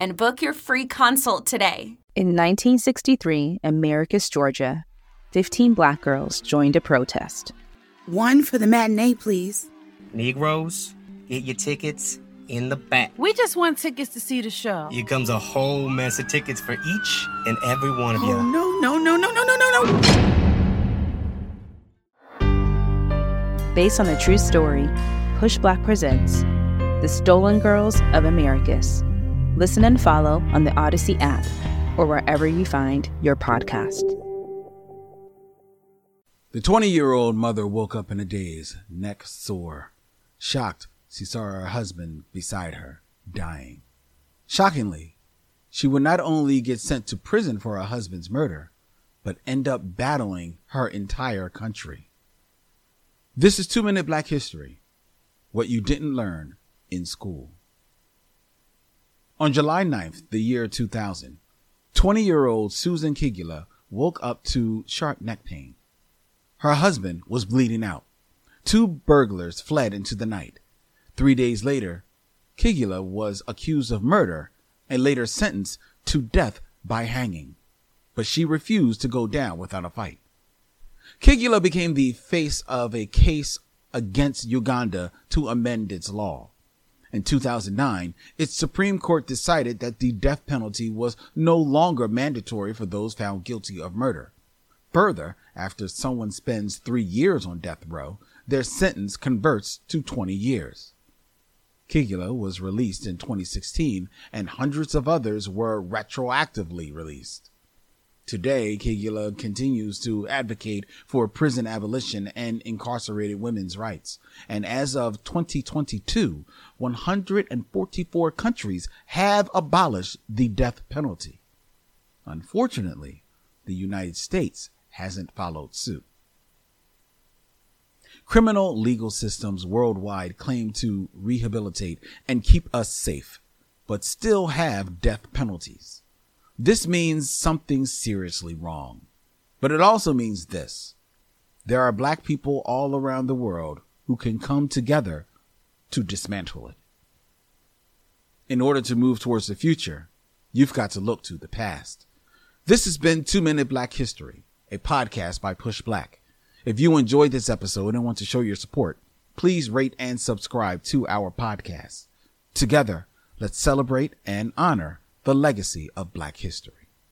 and book your free consult today. In 1963, Americus, Georgia, 15 black girls joined a protest. One for the matinee, please. Negroes, get your tickets in the back. We just want tickets to see the show. Here comes a whole mess of tickets for each and every one of oh, you. No, no, no, no, no, no, no, no. Based on a true story, Push Black presents The Stolen Girls of Americus. Listen and follow on the Audacy app or wherever you find your podcast. The 20 year old mother woke up in a daze, neck sore. Shocked, she saw her husband beside her, dying. Shockingly, she would not only get sent to prison for her husband's murder, but end up battling her entire country. This is Two Minute Black History What You Didn't Learn in School. On July 9th, the year 2000, 20 year old Susan Kigula woke up to sharp neck pain. Her husband was bleeding out. Two burglars fled into the night. Three days later, Kigula was accused of murder and later sentenced to death by hanging. But she refused to go down without a fight. Kigula became the face of a case against Uganda to amend its law. In 2009, its Supreme Court decided that the death penalty was no longer mandatory for those found guilty of murder. Further, after someone spends three years on death row, their sentence converts to 20 years. Kigula was released in 2016 and hundreds of others were retroactively released. Today, Kigula continues to advocate for prison abolition and incarcerated women's rights. And as of 2022, 144 countries have abolished the death penalty. Unfortunately, the United States hasn't followed suit. Criminal legal systems worldwide claim to rehabilitate and keep us safe, but still have death penalties. This means something seriously wrong. But it also means this. There are black people all around the world who can come together to dismantle it. In order to move towards the future, you've got to look to the past. This has been Two Minute Black History, a podcast by Push Black. If you enjoyed this episode and want to show your support, please rate and subscribe to our podcast. Together, let's celebrate and honor the legacy of black history.